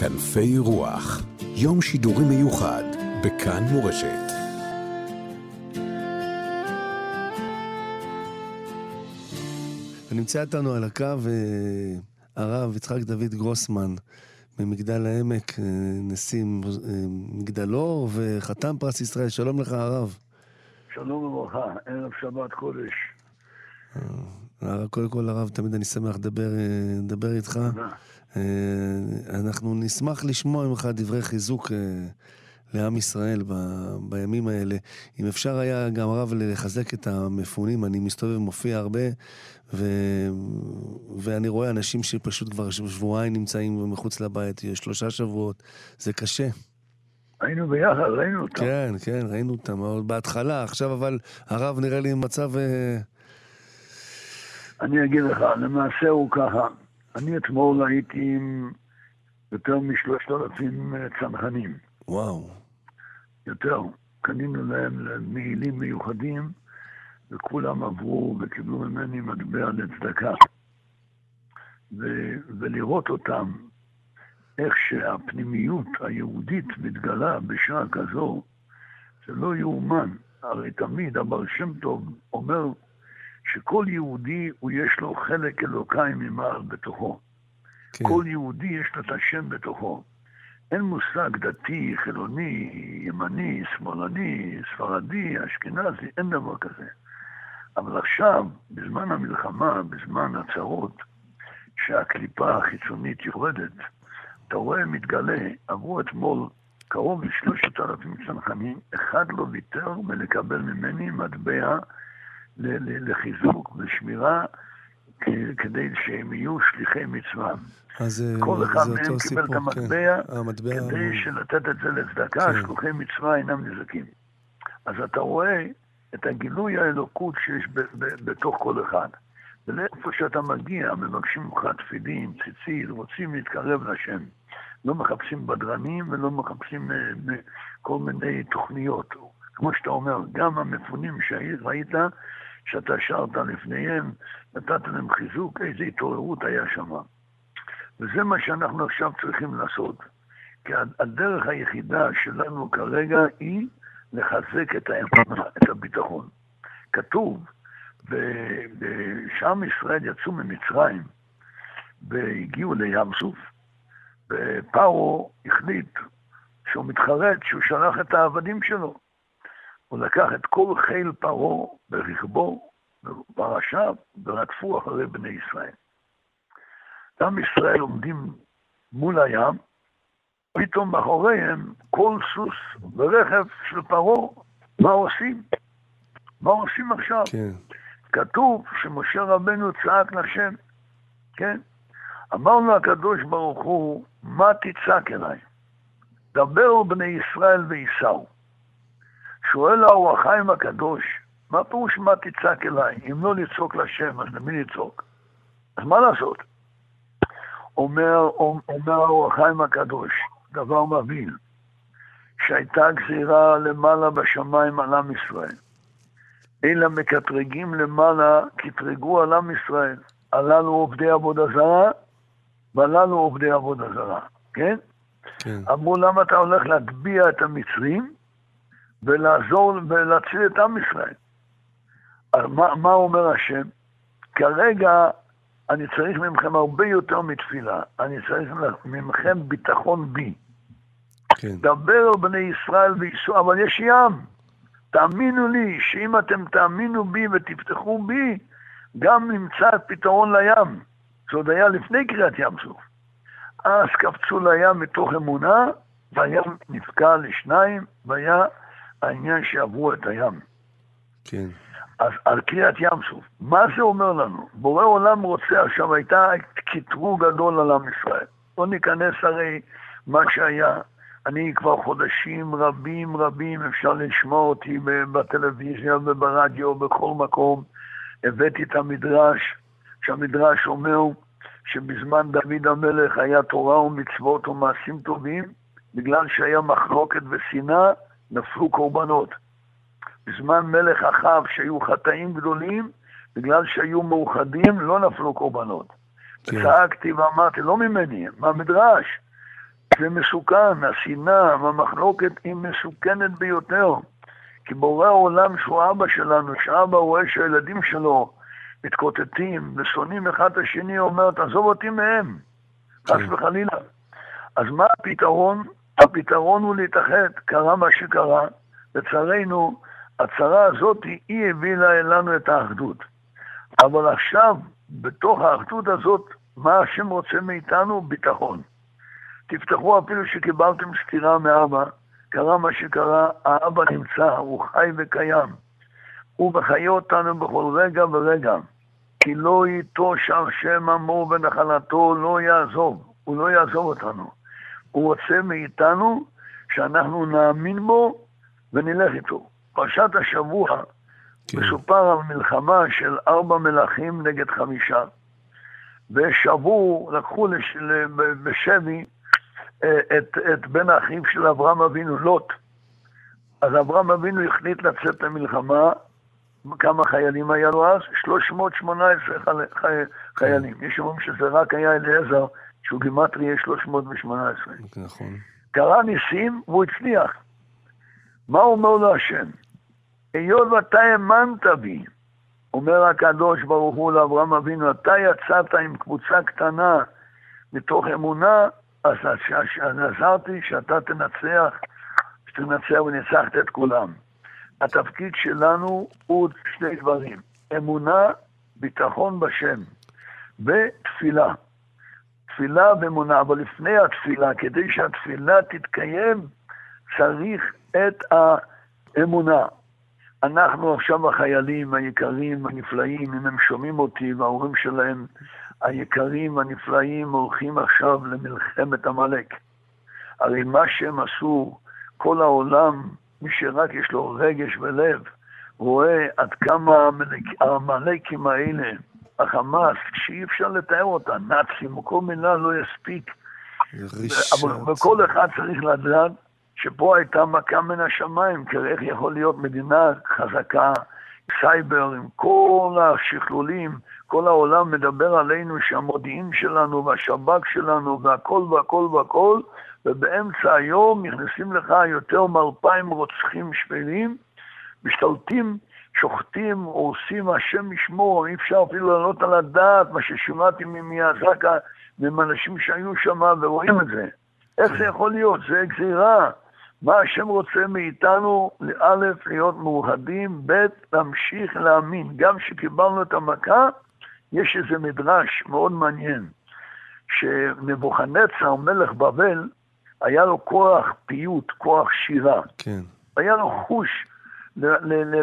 כנפי רוח, יום שידורי מיוחד בכאן מורשת. נמצא איתנו על הקו אה, הרב יצחק דוד גרוסמן ממגדל העמק, אה, נשיא אה, מגדלור וחתם פרס ישראל. שלום לך הרב. שלום וברכה, ערב שבת קודש. קודם כל הרב, תמיד אני שמח לדבר, לדבר איתך. תודה. אנחנו נשמח לשמוע ממך דברי חיזוק לעם ישראל ב, בימים האלה. אם אפשר היה גם הרב לחזק את המפונים, אני מסתובב ומופיע הרבה, ו... ואני רואה אנשים שפשוט כבר שבועיים נמצאים מחוץ לבית, שלושה שבועות, זה קשה. היינו ביחד, ראינו אותם. כן, כן, ראינו אותם, בהתחלה, עכשיו אבל הרב נראה לי מצב... אה, אני אגיד לך, למעשה הוא ככה, אני אתמול הייתי עם יותר משלושת אלפים אה, צנחנים. וואו. יותר. קנינו להם מעילים מיוחדים, וכולם עברו וקיבלו ממני מטבע לצדקה. ו- ולראות אותם, איך שהפנימיות היהודית מתגלה בשעה כזו, זה לא יאומן. הרי תמיד הבעל שם טוב אומר שכל יהודי, הוא יש לו חלק אלוקאי ממעל בתוכו. כן. כל יהודי יש לו את השם בתוכו. אין מושג דתי, חילוני, ימני, שמאלני, ספרדי, אשכנזי, אין דבר כזה. אבל עכשיו, בזמן המלחמה, בזמן הצרות, שהקליפה החיצונית יורדת, אתה רואה, מתגלה, עברו אתמול קרוב לשלושת אלפים צנחנים, אחד לא ויתר מלקבל ממני מטבע לחיזוק ושמירה כדי שהם יהיו שליחי מצווה. אז כל אחד מהם קיבל סיפור, את המטבע, כן. המטבע כדי הוא... שלתת את זה לצדקה, כן. שלוחי מצווה אינם נזקים. אז אתה רואה את הגילוי האלוקות שיש ב- ב- בתוך כל אחד. ולאיפה שאתה מגיע, מבקשים ממך תפילין, ציצית, רוצים להתקרב להשם. לא מחפשים בדרנים ולא מחפשים uh, כל מיני תוכניות. כמו שאתה אומר, גם המפונים שראית, שאתה שרת לפניהם, נתת להם חיזוק, איזו התעוררות היה שם. וזה מה שאנחנו עכשיו צריכים לעשות. כי הדרך היחידה שלנו כרגע היא לחזק את האמונה, את הביטחון. כתוב, ושעם ישראל יצאו ממצרים והגיעו לים סוף, ופארו החליט שהוא מתחרט שהוא שלח את העבדים שלו. הוא לקח את כל חיל פרעה ברכבו, בפרשיו, ורדפו אחרי בני ישראל. עם ישראל עומדים מול הים, פתאום מאחוריהם כל סוס ורכב של פרעה, מה עושים? מה עושים עכשיו? כן. כתוב שמשה רבנו צעק לשם, כן? אמרנו הקדוש ברוך הוא, מה תצעק אליי? דברו בני ישראל וייסעו. שואל האור החיים הקדוש, מה פירוש מה תצעק אליי? אם לא לצעוק לשם, אז למי לצעוק? אז מה לעשות? אומר, אומר האור החיים הקדוש, דבר מבהיל, שהייתה גזירה למעלה בשמיים על עם ישראל. אלא מקטרגים למעלה, קטרגו על עם ישראל. הללו עובדי עבודה זרה, והללו עובדי עבודה זרה, כן? כן. אמרו, למה אתה הולך להטביע את המצרים ולעזור ולהציל את עם ישראל? מה, מה אומר השם? כרגע אני צריך ממכם הרבה יותר מתפילה. אני צריך ממכם ביטחון בי. כן. דבר בני ישראל וייסעו, אבל יש ים. תאמינו לי שאם אתם תאמינו בי ותפתחו בי, גם נמצא פתרון לים. זה עוד היה לפני קריאת ים סוף. אז קפצו לים מתוך אמונה, והים נפקע לשניים, והיה העניין שעברו את הים. כן. אז על קריאת ים סוף, מה זה אומר לנו? בורא עולם רוצה, עכשיו הייתה קטרוג גדול על עם ישראל. לא ניכנס הרי מה שהיה. אני כבר חודשים רבים רבים, אפשר לשמוע אותי בטלוויזיה וברדיו, בכל מקום. הבאתי את המדרש, שהמדרש אומר שבזמן דוד המלך היה תורה ומצוות ומעשים טובים, בגלל שהיה מחלוקת ושנאה, נפלו קורבנות. בזמן מלך אחאב, שהיו חטאים גדולים, בגלל שהיו מאוחדים, לא נפלו קורבנות. כן. צעקתי ואמרתי, לא ממני, מהמדרש. זה מסוכן, השנאה והמחלוקת היא מסוכנת ביותר. כי בורא העולם שהוא אבא שלנו, שאבא רואה שהילדים שלו מתקוטטים ושונאים אחד את השני, אומר, תעזוב אותי מהם, חס כן. וחלילה. אז מה הפתרון? הפתרון הוא להתאחד. קרה מה שקרה, לצערנו, הצרה הזאת היא הביאה לנו את האחדות. אבל עכשיו, בתוך האחדות הזאת, מה השם רוצה מאיתנו? ביטחון. תפתחו אפילו שקיבלתם סטירה מאבא, קרה מה שקרה, האבא נמצא, הוא חי וקיים. הוא מחיה אותנו בכל רגע ורגע. כי לא יטוש שם עמו ונחלתו לא יעזוב, הוא לא יעזוב אותנו. הוא רוצה מאיתנו שאנחנו נאמין בו ונלך איתו. פרשת השבוע כן. מסופר על מלחמה של ארבע מלכים נגד חמישה, ושבו, לקחו לש, בשבי אה, את, את בן האחים של אברהם אבינו, לוט. אז אברהם אבינו החליט לצאת למלחמה, כמה חיילים היה לו אז? 318 חי, חי, חיילים. יש אומרים שזה רק היה אליעזר, שהוא גימטרי 318. נכון. קרה ניסים והוא הצליח. מה אומר לו השם? היות ואתה האמנת בי, אומר הקדוש ברוך הוא לאברהם אבינו, אתה יצאת עם קבוצה קטנה מתוך אמונה, אז עזרתי שאתה תנצח, שתנצח וניצחת את כולם. התפקיד שלנו הוא שני דברים, אמונה, ביטחון בשם ותפילה. תפילה ואמונה, אבל לפני התפילה, כדי שהתפילה תתקיים, צריך את האמונה. אנחנו עכשיו החיילים היקרים, הנפלאים, אם הם שומעים אותי וההורים שלהם היקרים, הנפלאים, הולכים עכשיו למלחמת עמלק. הרי מה שהם עשו, כל העולם, מי שרק יש לו רגש ולב, רואה עד כמה העמלק- העמלקים האלה, החמאס, שאי אפשר לתאר אותה, נאצים, כל מילה לא יספיק. אבל. וכל אחד צריך לדעת שפה הייתה מכה מן השמיים, כי איך יכול להיות מדינה חזקה, סייבר, עם כל השכלולים, כל העולם מדבר עלינו שהמודיעין שלנו והשב"כ שלנו והכל והכל והכל, ובאמצע היום נכנסים לך יותר מאלפיים רוצחים שפלים, משתלטים, שוחטים, הורסים, השם ישמור, אי אפשר אפילו לעלות על הדעת מה ששמעתי ממיאזקה, ממאנשים שהיו שם ורואים את זה. איך זה יכול להיות? זה גזירה. מה השם רוצה מאיתנו, א', להיות מאוחדים, ב', להמשיך להאמין. גם כשקיבלנו את המכה, יש איזה מדרש מאוד מעניין, שנבוכנצר, מלך בבל, היה לו כוח פיוט, כוח שירה. כן. היה לו חוש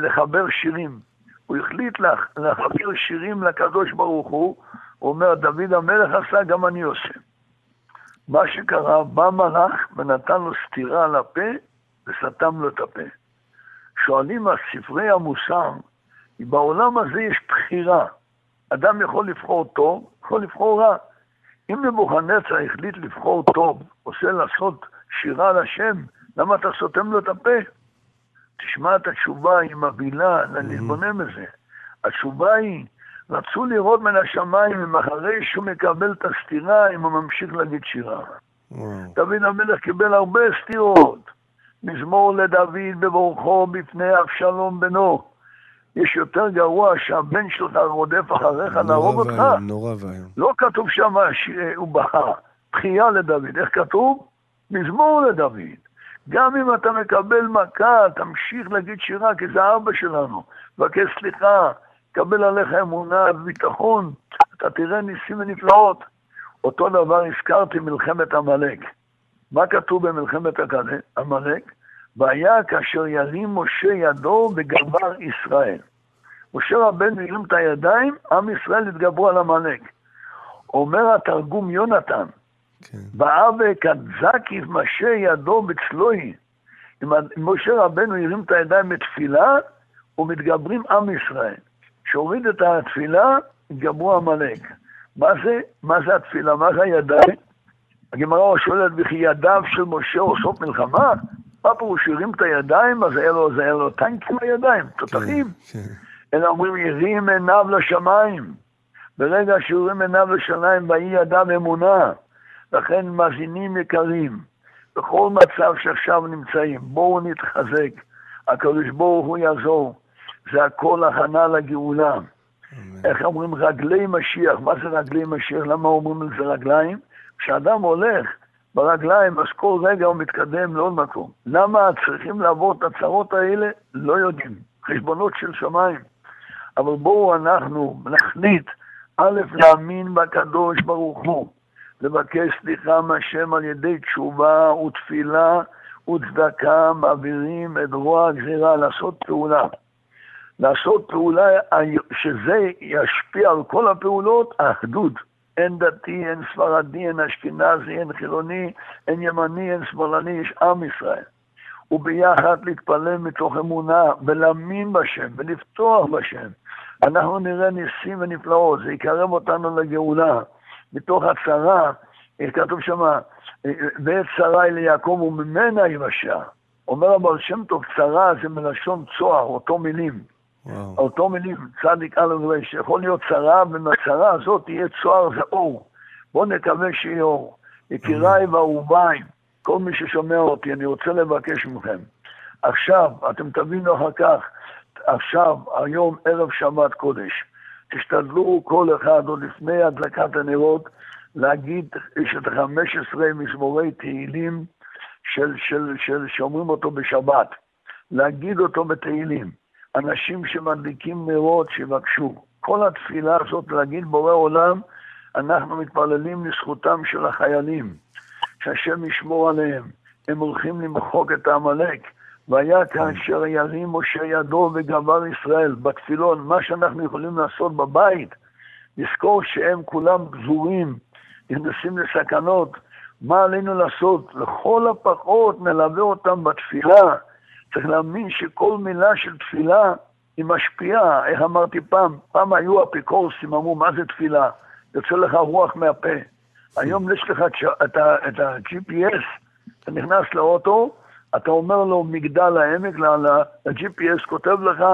לחבר שירים. הוא החליט לח- לחבר שירים לקדוש ברוך הוא, הוא אומר, דוד המלך עשה, גם אני עושה. מה שקרה, בא מלאך ונתן לו סטירה על הפה וסתם לו את הפה. שואלים על ספרי המוסר, בעולם הזה יש בחירה. אדם יכול לבחור טוב, יכול לבחור רע. אם נבוכנצר החליט לבחור טוב, עושה לעשות שירה לשם, למה אתה סותם לו את הפה? תשמע את התשובה, היא מבהילה, להתבונן בזה. התשובה היא, רצו לראות מן השמיים אם אחרי שהוא מקבל את הסתירה, אם הוא ממשיך להגיד שירה. דוד המלך קיבל הרבה סתירות. מזמור לדוד בבורכו בפני אבשלום בנו. יש יותר גרוע שהבן שלך רודף אחריך להרוג אותך? נורא ואיום. לא כתוב שם שהוא בכה, בכייה לדוד. איך כתוב? מזמור לדוד. גם אם אתה מקבל מכה, תמשיך להגיד שירה, כי זה האבא שלנו. מבקש סליחה, קבל עליך אמונה וביטחון, אתה תראה ניסים ונפלאות. אותו דבר הזכרתי מלחמת עמלק. מה כתוב במלחמת עמלק? והיה כאשר ירים משה ידו וגבר ישראל. משה רבנו הרים את הידיים, עם ישראל התגברו על עמלק. אומר התרגום יונתן, כן. ואבק עד זקיף משה ידו בצלוי. אם משה רבנו הרים את הידיים בתפילה, ומתגברים עם ישראל. כשהוריד את התפילה, התגברו עמלק. מה זה? מה זה התפילה? מה זה הידיים? הגמרא שואלת, וכי ידיו של משה עושות מלחמה? מה פירוש, שהוא הרים את הידיים, אז היה לו, זה היה לו טנקים בידיים, תותחים. כן. אלא אומרים, הרים עיניו לשמיים. ברגע שהוא הרים עיניו לשמיים, ויהי ידיו אמונה. לכן, מאזינים יקרים, בכל מצב שעכשיו נמצאים, בואו נתחזק. הקדוש ברוך הוא יעזור. זה הכל הכנה לגאולה. איך אומרים רגלי משיח? מה זה רגלי משיח? למה אומרים על זה רגליים? כשאדם הולך ברגליים, אז כל רגע הוא מתקדם לעוד מקום. למה צריכים לעבור את הצרות האלה? לא יודעים. חשבונות של שמיים. אבל בואו אנחנו נחליט, א', להאמין בקדוש ברוך הוא, לבקש סליחה מהשם על ידי תשובה ותפילה וצדקה, מעבירים את רוע הגזירה, לעשות פעולה. לעשות פעולה שזה ישפיע על כל הפעולות, האחדות. אין דתי, אין ספרדי, אין אשכנזי, אין חילוני, אין ימני, אין שמאלני, יש עם ישראל. וביחד להתפלל מתוך אמונה ולהאמין בשם ולפתוח בשם. אנחנו נראה ניסים ונפלאות, זה יקרב אותנו לגאולה. מתוך הצרה, כתוב שמה, ועת צרה היא ליעקב וממנה יבשע. אומר הבעל שם טוב, צרה זה מלשון צוהר, אותו מילים. וואו. אותו מילים, צדיק א' ור', שיכול להיות צרה, ומהצרה הזאת תהיה צוהר זה אור. בואו נקווה שיהיה אור. יקיריי ואהוביי, כל מי ששומע אותי, אני רוצה לבקש מכם. עכשיו, אתם תבינו אחר כך, עכשיו, היום ערב שבת קודש, תשתדלו כל אחד עוד לפני הדלקת הנרות להגיד, יש את 15 מזמורי תהילים של, של, של, שאומרים אותו בשבת, להגיד אותו בתהילים. אנשים שמדליקים נרות שיבקשו. כל התפילה הזאת להגיד בורא עולם, אנחנו מתפללים לזכותם של החיילים, שהשם ישמור עליהם. הם הולכים למחוק את העמלק. והיה כאשר ירים משה ידו וגבר ישראל בתפילון, מה שאנחנו יכולים לעשות בבית, לזכור שהם כולם גזורים, נכנסים לסכנות, מה עלינו לעשות? לכל הפחות נלווה אותם בתפילה. צריך להאמין שכל מילה של תפילה היא משפיעה. איך אמרתי פעם? פעם היו אפיקורסים, אמרו, מה זה תפילה? יוצא לך רוח מהפה. היום יש לך את ה-GPS, אתה נכנס לאוטו, אתה אומר לו מגדל העמק, ל-GPS כותב לך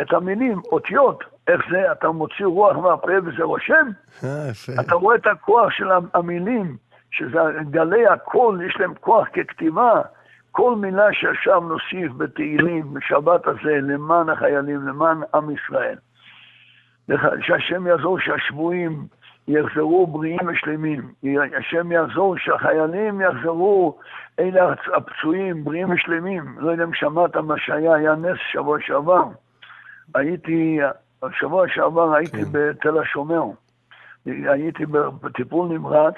את המילים, אותיות, איך זה, אתה מוציא רוח מהפה וזה רושם. אה, אתה רואה את הכוח של המילים, שזה גלי הקול, יש להם כוח ככתיבה. כל מילה שעכשיו נוסיף בתהילים, בשבת הזה, למען החיילים, למען עם ישראל. שהשם יעזור שהשבויים יחזרו בריאים ושלמים. השם יעזור שהחיילים יחזרו, אלה הפצועים, בריאים ושלמים. לא יודע אם שמעת מה שהיה, היה נס שבוע שעבר. הייתי, בשבוע שעבר הייתי כן. בתל השומר. הייתי בטיפול נמרץ,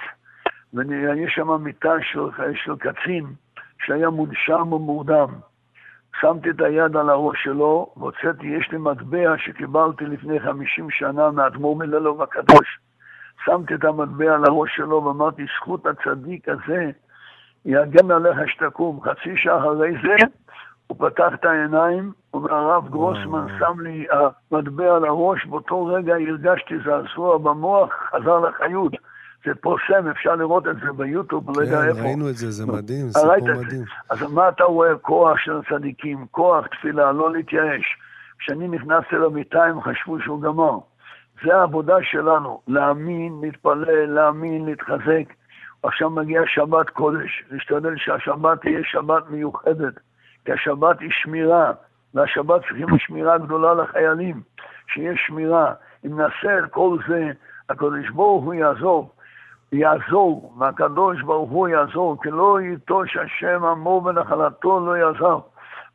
ויש שם מיטה של, של קצין שהיה מונשם ומורדם. שמתי את היד על הראש שלו, והוצאתי, יש לי מטבע שקיבלתי לפני 50 שנה מאדמו"ר מללוב הקדוש. שמתי את המטבע על הראש שלו ואמרתי, זכות הצדיק הזה יגן עליך שתקום. חצי שעה אחרי זה, הוא פתח את העיניים, והרב גרוסמן שם לי המטבע על הראש, באותו רגע הרגשתי זעזוע במוח, חזר לחיות. זה פורסם, אפשר לראות את זה ביוטיוב, לא יודע כן, איפה. כן, ראינו את זה, זה מדהים, זה סיפור מדהים. אז מה אתה רואה? כוח של צדיקים, כוח תפילה, לא להתייאש. כשאני נכנסתי למיטה הם חשבו שהוא גמר. זה העבודה שלנו, להאמין, להתפלל, להאמין, להתחזק. עכשיו מגיע שבת קודש, להשתדל שהשבת תהיה שבת מיוחדת, כי השבת היא שמירה, והשבת צריכים שמירה גדולה לחיילים, שיהיה שמירה. אם נעשה את כל זה, הקדוש ברוך הוא יעזוב. יעזור, והקדוש ברוך הוא יעזור, כי לא ייטוש השם עמו ונחלתו לא יעזר.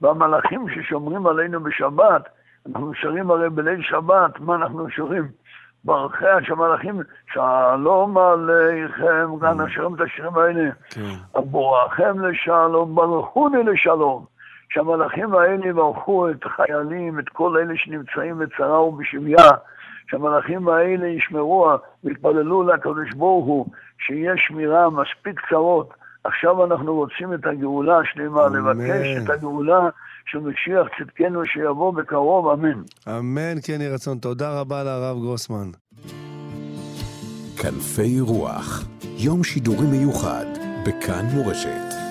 והמלאכים ששומרים עלינו בשבת, אנחנו שרים הרי בליל שבת, מה אנחנו שרים? ברכי המלאכים, שלום עליכם, כאן השרים את השירים האלה. כן. בורכם לשלום, ברכוני לשלום. שהמלאכים האלה יברכו את החיילים, את כל אלה שנמצאים בצרה ובשביה. שהמלאכים האלה ישמרו ויתפללו לקדוש ברוך הוא, שיהיה שמירה מספיק קצרות. עכשיו אנחנו רוצים את הגאולה השלמה, לבקש את הגאולה של משיח צדקנו שיבוא בקרוב, אמן. אמן, כן יהי רצון. תודה רבה לרב גרוסמן. כנפי רוח, יום שידורי מיוחד, בכאן מורשת.